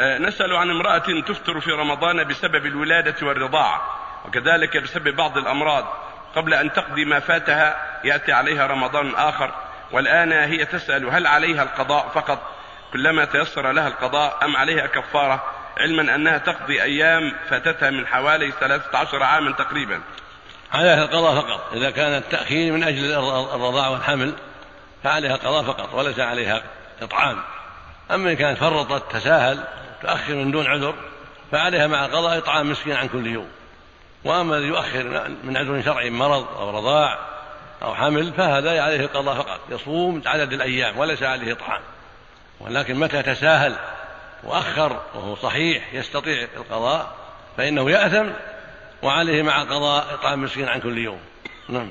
آه، نسأل عن امرأة تفطر في رمضان بسبب الولادة والرضاعة وكذلك بسبب بعض الأمراض. قبل أن تقضي ما فاتها يأتي عليها رمضان آخر والآن هي تسأل هل عليها القضاء فقط؟ كلما تيسر لها القضاء أم عليها كفارة؟ علما أنها تقضي أيام فاتتها من حوالي 13 عاما تقريبا. عليها القضاء فقط. إذا كان التأخير من أجل الرضاع والحمل فعليها القضاء فقط وليس عليها إطعام. أما إن كانت فرطت تساهل تؤخر من دون عذر فعليها مع القضاء إطعام مسكين عن كل يوم. وأما الذي يؤخر من عذر شرعي مرض أو رضاع أو حمل فهذا عليه القضاء فقط. يصوم عدد الأيام وليس عليه إطعام ولكن متى تساهل وأخر وهو صحيح يستطيع القضاء فإنه يأثم وعليه مع القضاء إطعام مسكين عن كل يوم.